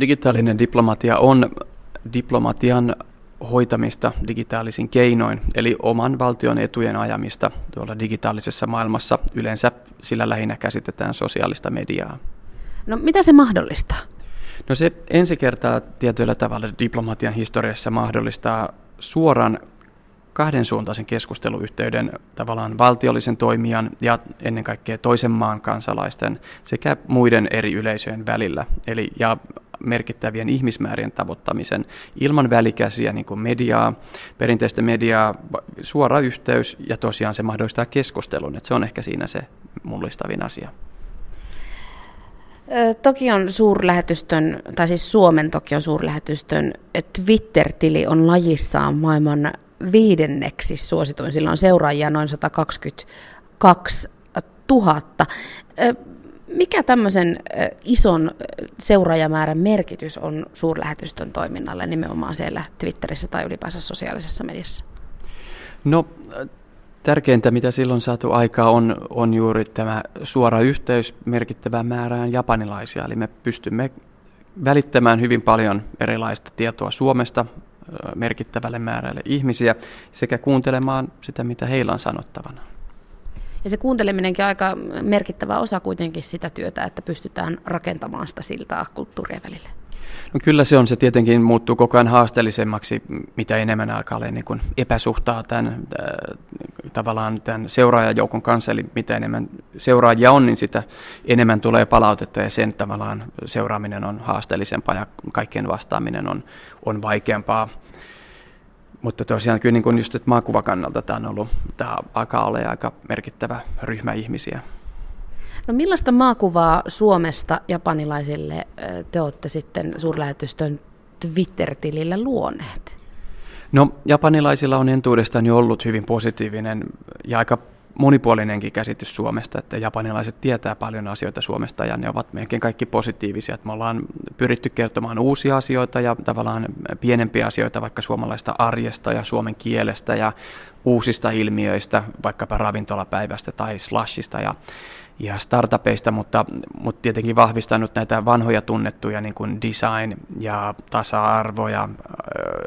digitaalinen diplomatia on diplomatian hoitamista digitaalisin keinoin, eli oman valtion etujen ajamista tuolla digitaalisessa maailmassa. Yleensä sillä lähinnä käsitetään sosiaalista mediaa. No mitä se mahdollistaa? No se ensi kertaa tietyllä tavalla diplomatian historiassa mahdollistaa suoran kahden suuntaisen keskusteluyhteyden tavallaan valtiollisen toimijan ja ennen kaikkea toisen maan kansalaisten sekä muiden eri yleisöjen välillä. Eli ja merkittävien ihmismäärien tavoittamisen ilman välikäsiä niin kuin mediaa, perinteistä mediaa, suora yhteys ja tosiaan se mahdollistaa keskustelun. Että se on ehkä siinä se mullistavin asia. Tokion suurlähetystön, tai siis Suomen Tokion suurlähetystön Twitter-tili on lajissaan maailman viidenneksi suosituin. Sillä on seuraajia noin 122 000. Mikä tämmöisen ison seuraajamäärän merkitys on suurlähetystön toiminnalle nimenomaan siellä Twitterissä tai ylipäänsä sosiaalisessa mediassa? No tärkeintä, mitä silloin saatu aikaa, on, on juuri tämä suora yhteys merkittävään määrään japanilaisia. Eli me pystymme välittämään hyvin paljon erilaista tietoa Suomesta merkittävälle määrälle ihmisiä sekä kuuntelemaan sitä, mitä heillä on sanottavana. Ja se kuunteleminenkin on aika merkittävä osa kuitenkin sitä työtä, että pystytään rakentamaan sitä siltaa kulttuurien välille. No kyllä se on, se tietenkin muuttuu koko ajan haasteellisemmaksi, mitä enemmän alkaa olla niin epäsuhtaa tämän, äh, tavallaan tämän seuraajajoukon kanssa, eli mitä enemmän seuraajia on, niin sitä enemmän tulee palautetta ja sen tavallaan seuraaminen on haasteellisempaa ja kaikkien vastaaminen on, on vaikeampaa. Mutta tosiaan kyllä niin kuin just että maakuvakannalta tämä on ollut, tämä alkaa olla aika merkittävä ryhmä ihmisiä. No millaista maakuvaa Suomesta japanilaisille te olette sitten suurlähetystön Twitter-tilillä luoneet? No japanilaisilla on entuudestaan jo ollut hyvin positiivinen ja aika monipuolinenkin käsitys Suomesta, että japanilaiset tietää paljon asioita Suomesta ja ne ovat melkein kaikki positiivisia. Että me ollaan pyritty kertomaan uusia asioita ja tavallaan pienempiä asioita vaikka suomalaista arjesta ja suomen kielestä ja uusista ilmiöistä, vaikkapa ravintolapäivästä tai slashista ja, ja startupeista, mutta, mutta tietenkin vahvistanut näitä vanhoja tunnettuja niin kuin design ja tasa-arvo ja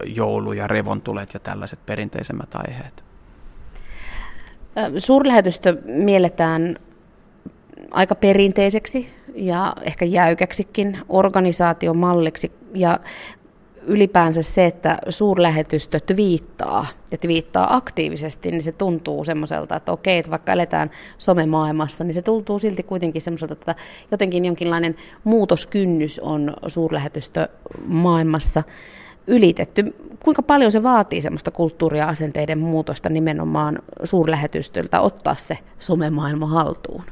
joulu ja revontulet ja tällaiset perinteisemmät aiheet. Suurlähetystö mielletään aika perinteiseksi ja ehkä jäykäksikin organisaatiomalliksi. Ja ylipäänsä se, että suurlähetystö twiittaa ja twiittaa aktiivisesti, niin se tuntuu semmoiselta, että okei, että vaikka eletään somemaailmassa, niin se tuntuu silti kuitenkin semmoiselta, että jotenkin jonkinlainen muutoskynnys on suurlähetystö maailmassa ylitetty. Kuinka paljon se vaatii semmoista kulttuuria asenteiden muutosta nimenomaan suurlähetystöltä ottaa se somemaailma haltuun?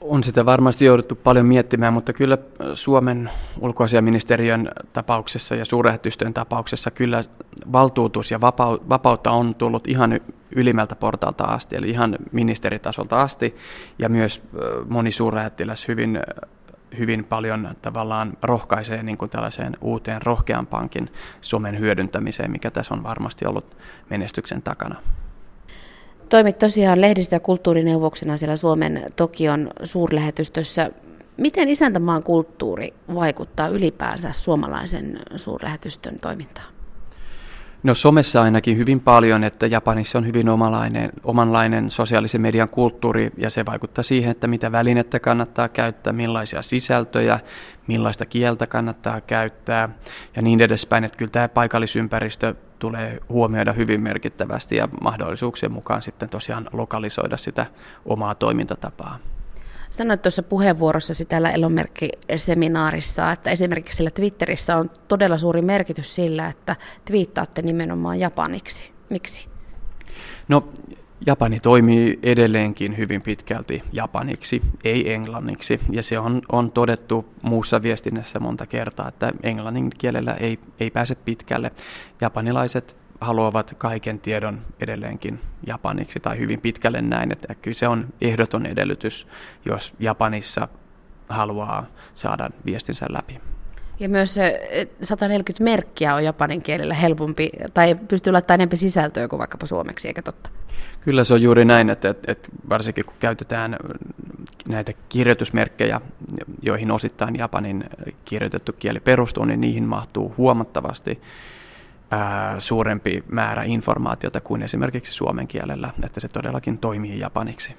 On sitä varmasti jouduttu paljon miettimään, mutta kyllä Suomen ulkoasiaministeriön tapauksessa ja suurlähetystön tapauksessa kyllä valtuutus ja vapautta on tullut ihan ylimmältä portalta asti, eli ihan ministeritasolta asti, ja myös moni suurlähettiläs hyvin hyvin paljon tavallaan rohkaisee niin kuin tällaiseen uuteen rohkeampaankin somen hyödyntämiseen, mikä tässä on varmasti ollut menestyksen takana. Toimit tosiaan lehdistö- ja kulttuurineuvoksena siellä Suomen Tokion suurlähetystössä. Miten isäntämaan kulttuuri vaikuttaa ylipäänsä suomalaisen suurlähetystön toimintaan? No somessa ainakin hyvin paljon, että Japanissa on hyvin omalainen, omanlainen sosiaalisen median kulttuuri ja se vaikuttaa siihen, että mitä välinettä kannattaa käyttää, millaisia sisältöjä, millaista kieltä kannattaa käyttää ja niin edespäin. Että kyllä tämä paikallisympäristö tulee huomioida hyvin merkittävästi ja mahdollisuuksien mukaan sitten tosiaan lokalisoida sitä omaa toimintatapaa. Sanoit tuossa puheenvuorossasi täällä Elomerkki-seminaarissa, että esimerkiksi sillä Twitterissä on todella suuri merkitys sillä, että twiittaatte nimenomaan japaniksi. Miksi? No, Japani toimii edelleenkin hyvin pitkälti japaniksi, ei englanniksi, ja se on, on todettu muussa viestinnässä monta kertaa, että englannin kielellä ei, ei pääse pitkälle. Japanilaiset haluavat kaiken tiedon edelleenkin japaniksi tai hyvin pitkälle näin, että kyllä se on ehdoton edellytys, jos Japanissa haluaa saada viestinsä läpi. Ja myös se 140 merkkiä on japanin kielellä helpompi, tai pystyy laittamaan enemmän sisältöä kuin vaikkapa suomeksi, eikä totta? Kyllä se on juuri näin, että, että, että varsinkin kun käytetään näitä kirjoitusmerkkejä, joihin osittain Japanin kirjoitettu kieli perustuu, niin niihin mahtuu huomattavasti ää, suurempi määrä informaatiota kuin esimerkiksi suomen kielellä, että se todellakin toimii japaniksi.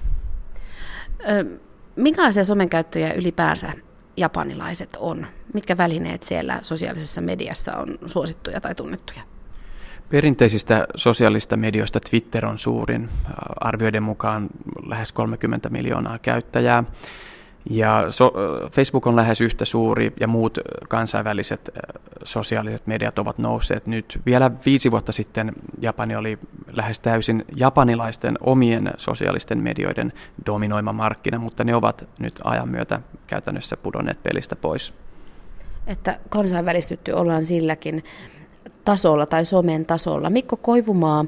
Minkälaisia somen käyttöjä ylipäänsä japanilaiset on? Mitkä välineet siellä sosiaalisessa mediassa on suosittuja tai tunnettuja? Perinteisistä sosiaalista medioista Twitter on suurin, arvioiden mukaan lähes 30 miljoonaa käyttäjää. Ja so, Facebook on lähes yhtä suuri ja muut kansainväliset sosiaaliset mediat ovat nousseet nyt. Vielä viisi vuotta sitten Japani oli lähes täysin japanilaisten omien sosiaalisten medioiden dominoima markkina, mutta ne ovat nyt ajan myötä käytännössä pudonneet pelistä pois. Että kansainvälistytty ollaan silläkin tasolla tai somen tasolla. Mikko Koivumaa,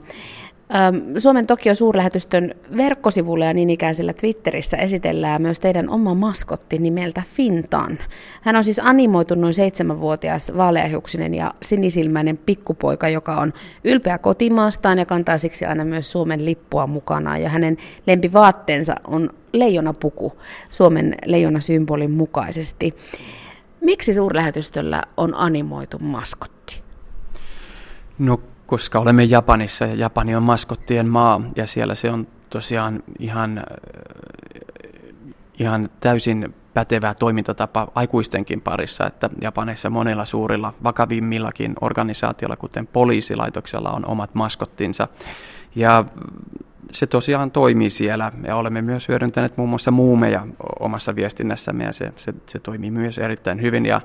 Suomen Tokio suurlähetystön verkkosivulla ja niin ikään sillä Twitterissä esitellään myös teidän oma maskotti nimeltä Fintan. Hän on siis animoitu noin seitsemänvuotias vaaleahiuksinen ja sinisilmäinen pikkupoika, joka on ylpeä kotimaastaan ja kantaa siksi aina myös Suomen lippua mukanaan. Ja hänen lempivaatteensa on leijonapuku Suomen leijonasymbolin mukaisesti. Miksi suurlähetystöllä on animoitu maskotti? No, koska olemme Japanissa ja Japani on maskottien maa ja siellä se on tosiaan ihan, äh, ihan täysin pätevä toimintatapa aikuistenkin parissa, että Japanissa monilla suurilla vakavimmillakin organisaatioilla, kuten poliisilaitoksella, on omat maskottinsa. Ja se tosiaan toimii siellä ja olemme myös hyödyntäneet muun muassa muumeja omassa viestinnässämme ja se, se, se toimii myös erittäin hyvin ja,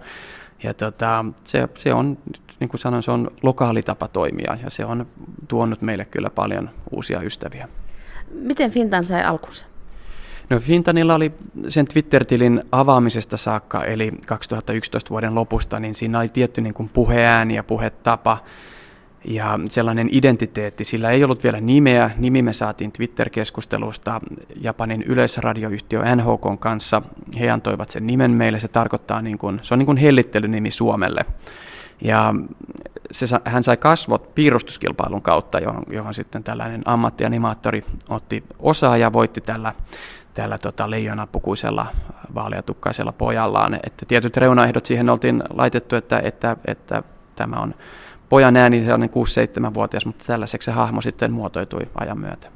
ja tota, se, se on niin kuin sanoin, se on lokaali tapa toimia ja se on tuonut meille kyllä paljon uusia ystäviä. Miten Fintan sai alkunsa? No Fintanilla oli sen Twitter-tilin avaamisesta saakka, eli 2011 vuoden lopusta, niin siinä oli tietty niin kuin puheääni ja puhetapa ja sellainen identiteetti. Sillä ei ollut vielä nimeä. Nimi me saatiin Twitter-keskustelusta Japanin yleisradioyhtiö NHK kanssa. He antoivat sen nimen meille. Se tarkoittaa, niin kuin, se on niin kuin hellittelynimi Suomelle. Ja se, hän sai kasvot piirustuskilpailun kautta, johon, johon sitten tällainen ammattianimaattori otti osaa ja voitti tällä, tällä tota leijonapukuisella vaaleatukkaisella pojallaan. Että tietyt reunaehdot siihen oltiin laitettu, että, että, että tämä on pojan ääni, se on 6-7-vuotias, mutta tällaiseksi se hahmo sitten muotoitui ajan myötä.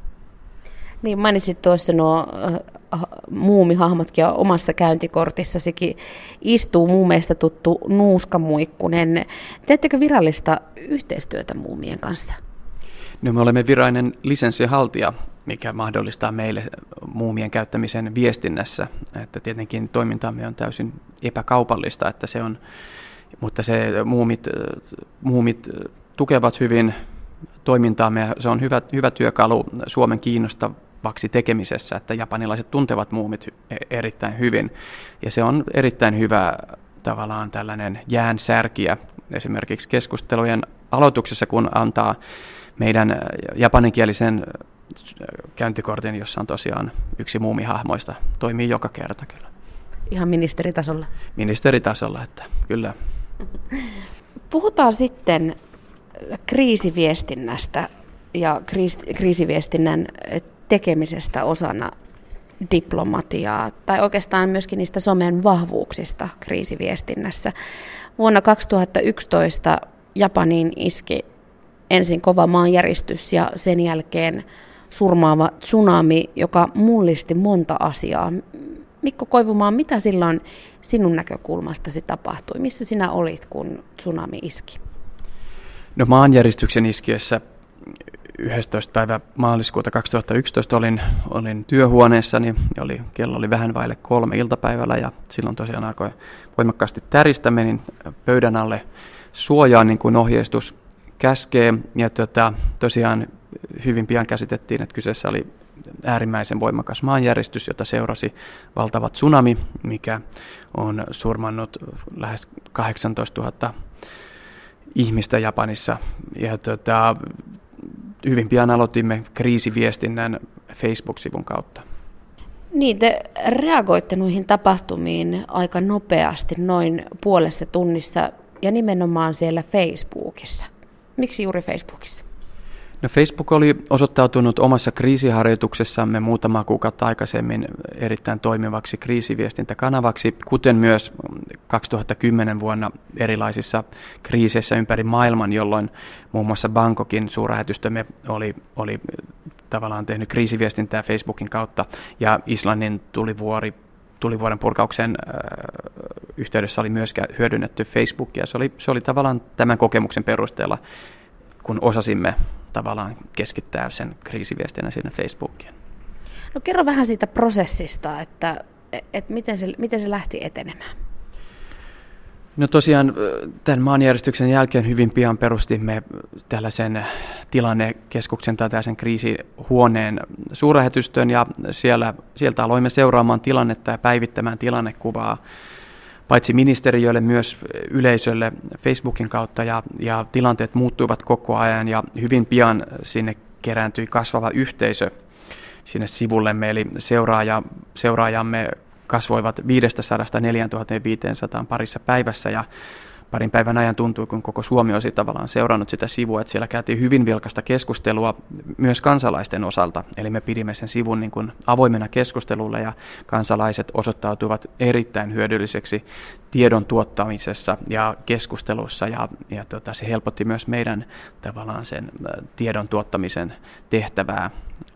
Niin mainitsit tuossa nuo äh, muumihahmotkin ja omassa käyntikortissasikin istuu muumeista tuttu nuuskamuikkunen. Teettekö virallista yhteistyötä muumien kanssa? No me olemme virainen lisenssihaltija, mikä mahdollistaa meille muumien käyttämisen viestinnässä. Että tietenkin toimintamme on täysin epäkaupallista, että se on, mutta se muumit, muumit tukevat hyvin toimintaamme. Se on hyvä, hyvä työkalu Suomen kiinnosta, vaksi tekemisessä, että japanilaiset tuntevat muumit e- erittäin hyvin. Ja se on erittäin hyvä tavallaan tällainen jäänsärkiä esimerkiksi keskustelujen aloituksessa, kun antaa meidän japaninkielisen käyntikortin, jossa on tosiaan yksi muumihahmoista, toimii joka kerta kyllä. Ihan ministeritasolla? Ministeritasolla, että kyllä. Puhutaan sitten kriisiviestinnästä ja kriisiviestinnän tekemisestä osana diplomatiaa tai oikeastaan myöskin niistä somen vahvuuksista kriisiviestinnässä. Vuonna 2011 Japaniin iski ensin kova maanjäristys ja sen jälkeen surmaava tsunami, joka mullisti monta asiaa. Mikko Koivumaa, mitä silloin sinun näkökulmastasi tapahtui? Missä sinä olit, kun tsunami iski? No maanjäristyksen iskiessä 11. päivä maaliskuuta 2011 olin, olin työhuoneessani, oli, kello oli vähän vaille kolme iltapäivällä ja silloin tosiaan alkoi voimakkaasti täristä, menin pöydän alle suojaan niin kuin ohjeistus käskee ja tota, tosiaan hyvin pian käsitettiin, että kyseessä oli äärimmäisen voimakas maanjäristys, jota seurasi valtava tsunami, mikä on surmannut lähes 18 000 ihmistä Japanissa. Ja tota, hyvin pian aloitimme kriisiviestinnän Facebook-sivun kautta. Niin, te reagoitte noihin tapahtumiin aika nopeasti, noin puolessa tunnissa, ja nimenomaan siellä Facebookissa. Miksi juuri Facebookissa? No Facebook oli osoittautunut omassa kriisiharjoituksessamme muutama kuukautta aikaisemmin erittäin toimivaksi kriisiviestintäkanavaksi, kuten myös 2010 vuonna erilaisissa kriiseissä ympäri maailman, jolloin muun muassa Bangkokin suurlähetystömme oli, oli tavallaan tehnyt kriisiviestintää Facebookin kautta ja Islannin tulivuori tulivuoren purkauksen äh, yhteydessä oli myöskään hyödynnetty Facebookia. Se oli, se oli tavallaan tämän kokemuksen perusteella, kun osasimme tavallaan keskittää sen kriisiviestinä sinne Facebookiin. No kerro vähän siitä prosessista, että, että miten, se, miten se lähti etenemään. No tosiaan tämän maanjärjestyksen jälkeen hyvin pian perustimme tällaisen tilannekeskuksen tai tällaisen kriisihuoneen suurlähetystön ja siellä, sieltä aloimme seuraamaan tilannetta ja päivittämään tilannekuvaa paitsi ministeriöille myös yleisölle Facebookin kautta ja, ja tilanteet muuttuivat koko ajan ja hyvin pian sinne kerääntyi kasvava yhteisö sinne sivullemme, eli seuraaja, seuraajamme kasvoivat 500 4500 parissa päivässä ja parin päivän ajan tuntui, kun koko Suomi olisi tavallaan seurannut sitä sivua, että siellä käytiin hyvin vilkasta keskustelua myös kansalaisten osalta. Eli me pidimme sen sivun niin kuin avoimena keskustelulle ja kansalaiset osoittautuivat erittäin hyödylliseksi tiedon tuottamisessa ja keskustelussa ja, ja tota, se helpotti myös meidän tavallaan sen tiedon tuottamisen tehtävää.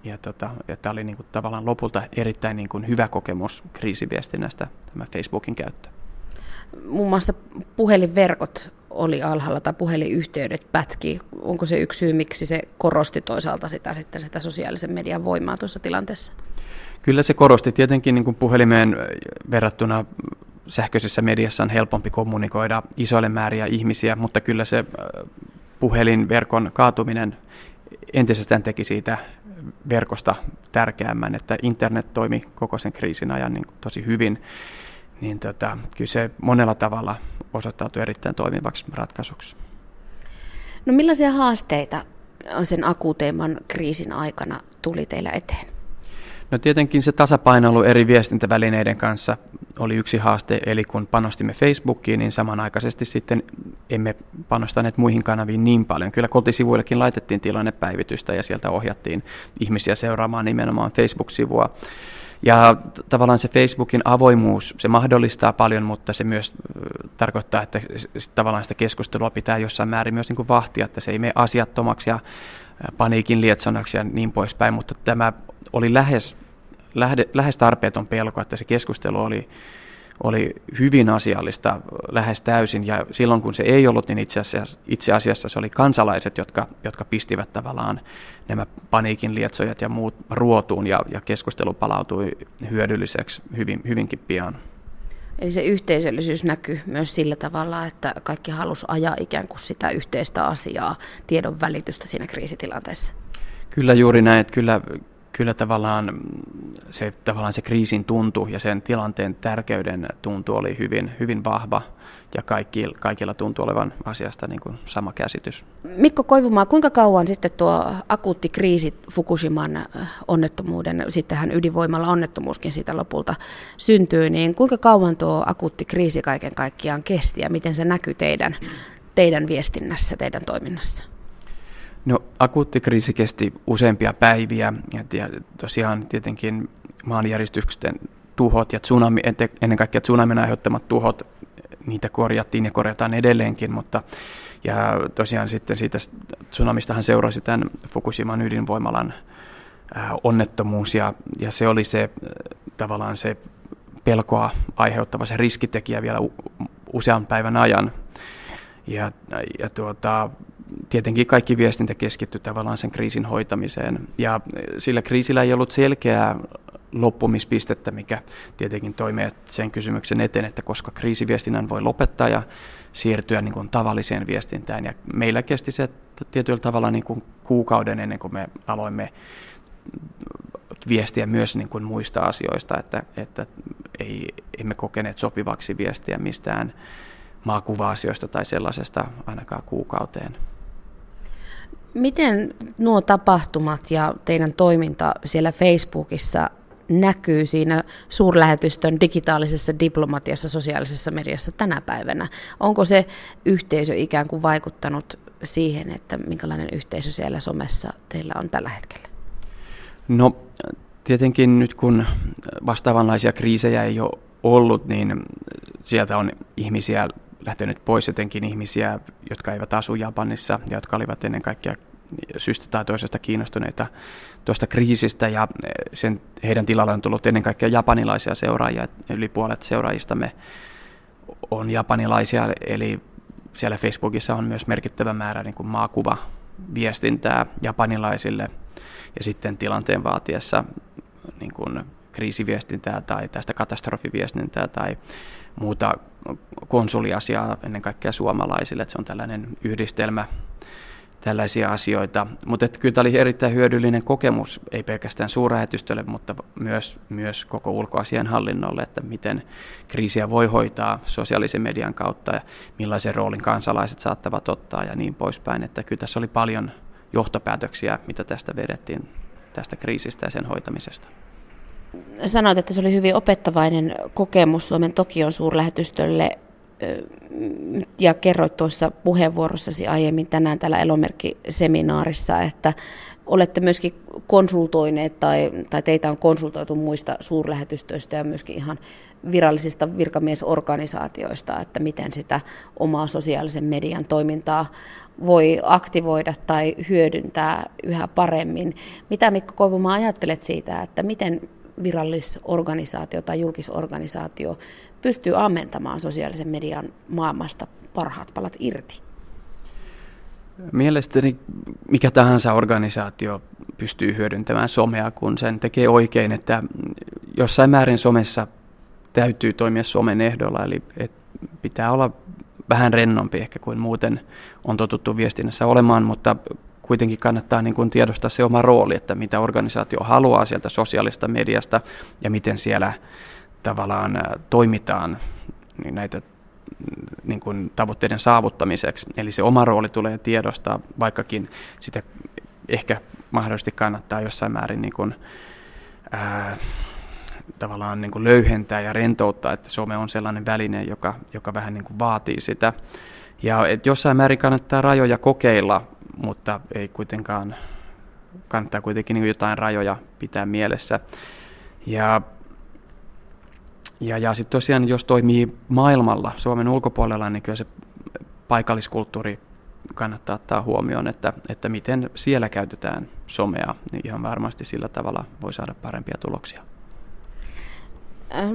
Ja, tota, ja tämä oli niin kuin, tavallaan lopulta erittäin niin kuin, hyvä kokemus kriisiviestinnästä tämä Facebookin käyttö muun muassa puhelinverkot oli alhaalla tai puhelinyhteydet pätki. Onko se yksi syy, miksi se korosti toisaalta sitä, sitten sitä sosiaalisen median voimaa tuossa tilanteessa? Kyllä se korosti. Tietenkin niin kuin puhelimeen verrattuna sähköisessä mediassa on helpompi kommunikoida isoille määriä ihmisiä, mutta kyllä se äh, puhelinverkon kaatuminen entisestään teki siitä verkosta tärkeämmän, että internet toimi koko sen kriisin ajan niin tosi hyvin niin tota, kyllä se monella tavalla osoittautui erittäin toimivaksi ratkaisuksi. No millaisia haasteita sen akuuteimman kriisin aikana tuli teillä eteen? No tietenkin se tasapainoilu eri viestintävälineiden kanssa oli yksi haaste, eli kun panostimme Facebookiin, niin samanaikaisesti sitten emme panostaneet muihin kanaviin niin paljon. Kyllä kotisivuillekin laitettiin tilannepäivitystä ja sieltä ohjattiin ihmisiä seuraamaan nimenomaan Facebook-sivua. Ja tavallaan se Facebookin avoimuus, se mahdollistaa paljon, mutta se myös tarkoittaa, että tavallaan sitä keskustelua pitää jossain määrin myös niin kuin vahtia, että se ei mene asiattomaksi ja paniikin lietsonaksi ja niin poispäin, mutta tämä oli lähes, lähes tarpeeton pelko, että se keskustelu oli oli hyvin asiallista lähes täysin ja silloin kun se ei ollut, niin itse asiassa, itse asiassa se oli kansalaiset, jotka, jotka pistivät tavallaan nämä paniikin lietsojat ja muut ruotuun ja, ja keskustelu palautui hyödylliseksi hyvin, hyvinkin pian. Eli se yhteisöllisyys näkyy myös sillä tavalla, että kaikki halusi ajaa ikään kuin sitä yhteistä asiaa, tiedon välitystä siinä kriisitilanteessa. Kyllä juuri näin, että kyllä, kyllä tavallaan se, tavallaan se kriisin tuntu ja sen tilanteen tärkeyden tuntu oli hyvin, hyvin vahva ja kaikki, kaikilla tuntuu olevan asiasta niin kuin sama käsitys. Mikko Koivumaa, kuinka kauan sitten tuo akuutti kriisi Fukushiman äh, onnettomuuden, sittenhän ydinvoimalla onnettomuuskin siitä lopulta syntyy, niin kuinka kauan tuo akuutti kriisi kaiken kaikkiaan kesti ja miten se näkyy teidän, teidän viestinnässä, teidän toiminnassa? No akuutti kriisi kesti useampia päiviä ja tosiaan tietenkin maanjäristyksen tuhot ja tsunami, ennen kaikkea tsunamin aiheuttamat tuhot, niitä korjattiin ja korjataan edelleenkin, mutta ja tosiaan sitten siitä tsunamistahan seurasi tämän Fukushiman ydinvoimalan onnettomuus ja, ja se oli se tavallaan se pelkoa aiheuttava se riskitekijä vielä usean päivän ajan. Ja, ja tuota, tietenkin kaikki viestintä keskittyi tavallaan sen kriisin hoitamiseen. Ja sillä kriisillä ei ollut selkeää loppumispistettä, mikä tietenkin toimii sen kysymyksen eteen, että koska kriisiviestinnän voi lopettaa ja siirtyä niin kuin tavalliseen viestintään. Ja meillä kesti se tietyllä tavalla niin kuin kuukauden ennen kuin me aloimme viestiä myös niin kuin muista asioista, että, että ei, emme kokeneet sopivaksi viestiä mistään maakuva-asioista tai sellaisesta ainakaan kuukauteen. Miten nuo tapahtumat ja teidän toiminta siellä Facebookissa näkyy siinä suurlähetystön digitaalisessa diplomatiassa, sosiaalisessa mediassa tänä päivänä? Onko se yhteisö ikään kuin vaikuttanut siihen, että minkälainen yhteisö siellä somessa teillä on tällä hetkellä? No tietenkin nyt kun vastaavanlaisia kriisejä ei ole ollut, niin sieltä on ihmisiä lähtenyt pois, jotenkin ihmisiä, jotka eivät asu Japanissa ja jotka olivat ennen kaikkea syystä tai toisesta kiinnostuneita tuosta kriisistä ja sen, heidän tilalle on tullut ennen kaikkea japanilaisia seuraajia. Yli puolet seuraajistamme on japanilaisia, eli siellä Facebookissa on myös merkittävä määrä niin kuin maakuva viestintää japanilaisille ja sitten tilanteen vaatiessa niin kuin kriisiviestintää tai tästä katastrofiviestintää tai muuta konsuliasiaa ennen kaikkea suomalaisille. Että se on tällainen yhdistelmä tällaisia asioita. Mutta kyllä tämä oli erittäin hyödyllinen kokemus, ei pelkästään suurähetystölle, mutta myös, myös koko ulkoasian hallinnolle, että miten kriisiä voi hoitaa sosiaalisen median kautta ja millaisen roolin kansalaiset saattavat ottaa ja niin poispäin. Että kyllä tässä oli paljon johtopäätöksiä, mitä tästä vedettiin tästä kriisistä ja sen hoitamisesta. Sanoit, että se oli hyvin opettavainen kokemus Suomen Tokion suurlähetystölle ja kerroit tuossa puheenvuorossasi aiemmin tänään täällä Elomerkki-seminaarissa, että olette myöskin konsultoineet tai, tai teitä on konsultoitu muista suurlähetystöistä ja myöskin ihan virallisista virkamiesorganisaatioista, että miten sitä omaa sosiaalisen median toimintaa voi aktivoida tai hyödyntää yhä paremmin. Mitä Mikko Koivumaa ajattelet siitä, että miten virallisorganisaatio tai julkisorganisaatio pystyy ammentamaan sosiaalisen median maailmasta parhaat palat irti? Mielestäni mikä tahansa organisaatio pystyy hyödyntämään somea, kun sen tekee oikein, että jossain määrin somessa täytyy toimia somen ehdolla, eli pitää olla vähän rennompi ehkä kuin muuten on totuttu viestinnässä olemaan, mutta kuitenkin kannattaa niin kuin tiedostaa se oma rooli, että mitä organisaatio haluaa sieltä sosiaalista mediasta ja miten siellä tavallaan toimitaan niin näitä niin kuin tavoitteiden saavuttamiseksi. Eli se oma rooli tulee tiedostaa, vaikkakin sitä ehkä mahdollisesti kannattaa jossain määrin niin kuin, ää, tavallaan niin kuin löyhentää ja rentouttaa, että some on sellainen väline, joka, joka vähän niin kuin vaatii sitä. Ja et jossain määrin kannattaa rajoja kokeilla, mutta ei kuitenkaan, kannattaa kuitenkin niin jotain rajoja pitää mielessä. Ja ja, ja sitten tosiaan, jos toimii maailmalla, Suomen ulkopuolella, niin kyllä se paikalliskulttuuri kannattaa ottaa huomioon, että, että miten siellä käytetään somea, niin ihan varmasti sillä tavalla voi saada parempia tuloksia. Ähm,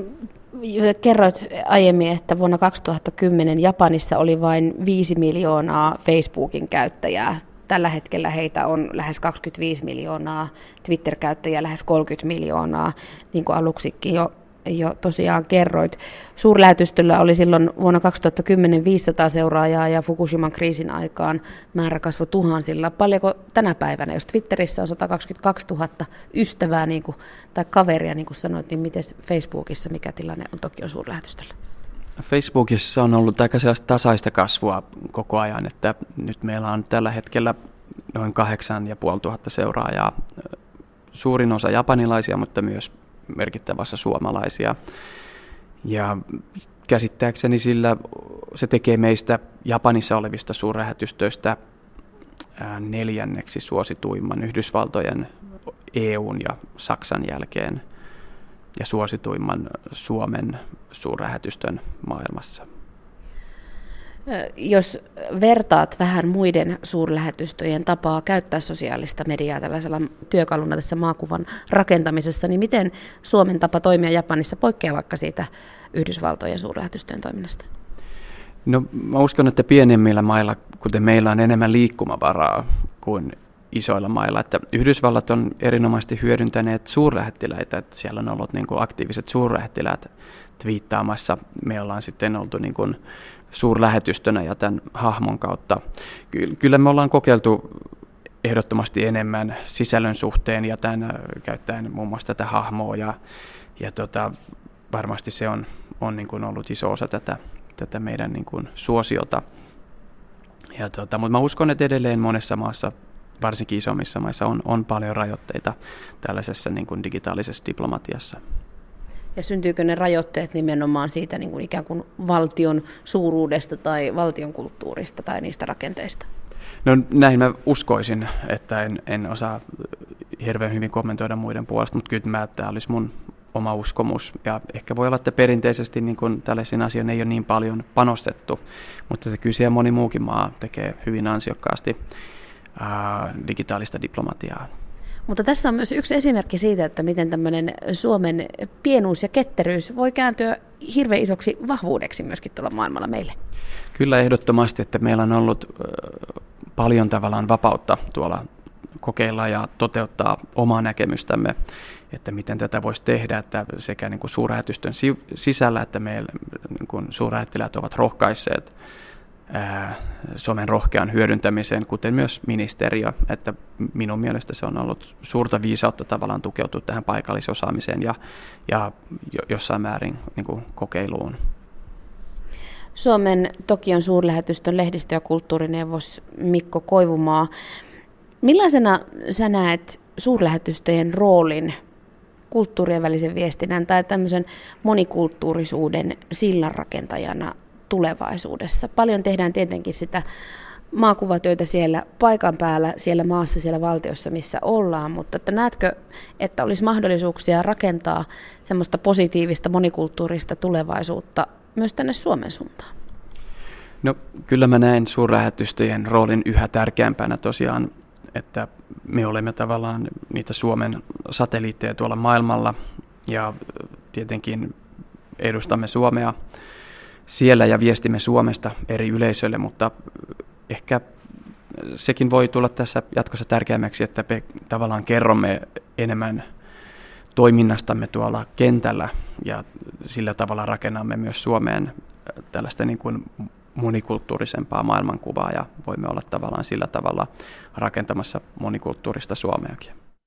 kerroit aiemmin, että vuonna 2010 Japanissa oli vain 5 miljoonaa Facebookin käyttäjää. Tällä hetkellä heitä on lähes 25 miljoonaa, Twitter-käyttäjiä lähes 30 miljoonaa, niin kuin aluksikin jo jo tosiaan kerroit. Suurlähetystöllä oli silloin vuonna 2010 500 seuraajaa ja Fukushiman kriisin aikaan määrä kasvoi tuhansilla. Paljonko tänä päivänä, jos Twitterissä on 122 000 ystävää niin kuin, tai kaveria, niin kuin sanoit, niin miten Facebookissa, mikä tilanne on Tokion suurlähetystöllä? Facebookissa on ollut aika sellaista tasaista kasvua koko ajan, että nyt meillä on tällä hetkellä noin 8500 seuraajaa. Suurin osa japanilaisia, mutta myös merkittävässä suomalaisia. Ja käsittääkseni sillä se tekee meistä Japanissa olevista suurlähetystöistä neljänneksi suosituimman Yhdysvaltojen, EUn ja Saksan jälkeen ja suosituimman Suomen suurlähetystön maailmassa. Jos vertaat vähän muiden suurlähetystöjen tapaa käyttää sosiaalista mediaa tällaisella työkaluna tässä maakuvan rakentamisessa, niin miten Suomen tapa toimia Japanissa poikkeaa vaikka siitä Yhdysvaltojen suurlähetystöjen toiminnasta? No mä uskon, että pienemmillä mailla, kuten meillä on enemmän liikkumavaraa kuin isoilla mailla, että Yhdysvallat on erinomaisesti hyödyntäneet suurlähettiläitä, että siellä on ollut niin kuin aktiiviset suurlähettiläät twiittaamassa. Me ollaan sitten oltu niin kuin suurlähetystönä ja tämän hahmon kautta. Kyllä me ollaan kokeiltu ehdottomasti enemmän sisällön suhteen ja tämän, äh, käyttäen muun muassa tätä hahmoa ja, ja tota, varmasti se on, on niin kuin ollut iso osa tätä, tätä meidän niin kuin suosiota. Ja tota, mutta mä uskon, että edelleen monessa maassa, varsinkin isommissa maissa, on, on paljon rajoitteita tällaisessa niin kuin digitaalisessa diplomatiassa. Ja syntyykö ne rajoitteet nimenomaan siitä niin kuin ikään kuin valtion suuruudesta tai valtion kulttuurista tai niistä rakenteista? No näin mä uskoisin, että en, en osaa hirveän hyvin kommentoida muiden puolesta, mutta kyllä mä, tämä olisi mun oma uskomus. Ja ehkä voi olla, että perinteisesti niin kun tällaisiin asioihin ei ole niin paljon panostettu, mutta se kyllä siellä moni muukin maa tekee hyvin ansiokkaasti digitaalista diplomatiaa. Mutta tässä on myös yksi esimerkki siitä, että miten tämmöinen Suomen pienuus ja ketteryys voi kääntyä hirveän isoksi vahvuudeksi myöskin tuolla maailmalla meille. Kyllä ehdottomasti, että meillä on ollut paljon tavallaan vapautta tuolla kokeilla ja toteuttaa omaa näkemystämme, että miten tätä voisi tehdä, että sekä niin kuin suurlähetystön sisällä että meillä niin kuin suurlähettiläät ovat rohkaisseet Suomen rohkean hyödyntämiseen, kuten myös ministeriö, että minun mielestä se on ollut suurta viisautta tavallaan tukeutua tähän paikallisosaamiseen ja, ja jossain määrin niin kuin kokeiluun. Suomen Tokion suurlähetystön lehdistö- ja kulttuurineuvos Mikko Koivumaa. Millaisena sä näet suurlähetystöjen roolin kulttuurien välisen viestinnän tai tämmöisen monikulttuurisuuden sillanrakentajana tulevaisuudessa? Paljon tehdään tietenkin sitä maakuvatöitä siellä paikan päällä, siellä maassa, siellä valtiossa, missä ollaan, mutta että näetkö, että olisi mahdollisuuksia rakentaa semmoista positiivista monikulttuurista tulevaisuutta myös tänne Suomen suuntaan? No kyllä mä näen suurlähetystöjen roolin yhä tärkeämpänä tosiaan, että me olemme tavallaan niitä Suomen satelliitteja tuolla maailmalla ja tietenkin edustamme Suomea siellä ja viestimme Suomesta eri yleisöille, mutta ehkä sekin voi tulla tässä jatkossa tärkeämmäksi, että me tavallaan kerromme enemmän toiminnastamme tuolla kentällä ja sillä tavalla rakennamme myös Suomeen tällaista niin kuin monikulttuurisempaa maailmankuvaa ja voimme olla tavallaan sillä tavalla rakentamassa monikulttuurista Suomeakin.